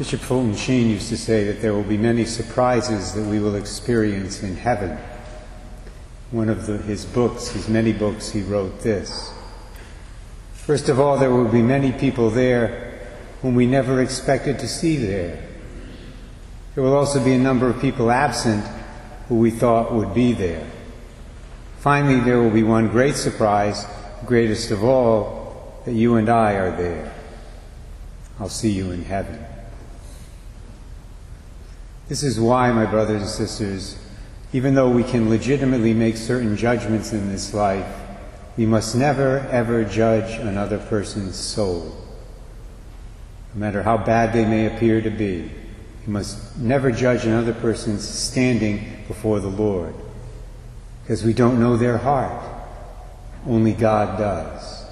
Bishop Fulton Sheen used to say that there will be many surprises that we will experience in heaven. One of the, his books, his many books, he wrote this. First of all, there will be many people there whom we never expected to see there. There will also be a number of people absent who we thought would be there. Finally, there will be one great surprise, greatest of all, that you and I are there. I'll see you in heaven. This is why, my brothers and sisters, even though we can legitimately make certain judgments in this life, we must never, ever judge another person's soul. No matter how bad they may appear to be, we must never judge another person's standing before the Lord. Because we don't know their heart. Only God does.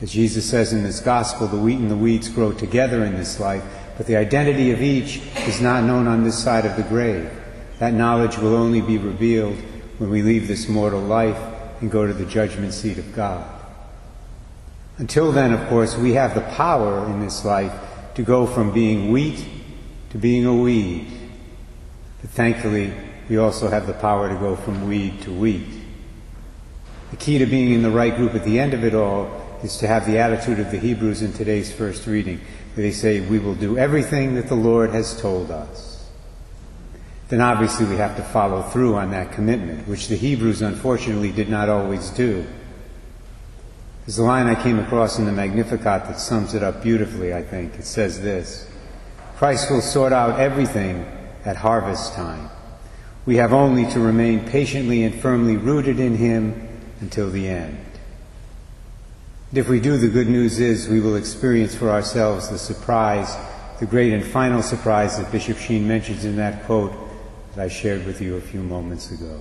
As Jesus says in this gospel, the wheat and the weeds grow together in this life, but the identity of each is not known on this side of the grave. That knowledge will only be revealed when we leave this mortal life and go to the judgment seat of God. Until then, of course, we have the power in this life to go from being wheat to being a weed. But thankfully, we also have the power to go from weed to wheat. The key to being in the right group at the end of it all is to have the attitude of the Hebrews in today's first reading. Where they say, We will do everything that the Lord has told us. Then obviously we have to follow through on that commitment, which the Hebrews unfortunately did not always do. There's a line I came across in the Magnificat that sums it up beautifully, I think. It says this Christ will sort out everything at harvest time. We have only to remain patiently and firmly rooted in Him until the end. If we do, the good news is we will experience for ourselves the surprise, the great and final surprise that Bishop Sheen mentions in that quote that I shared with you a few moments ago.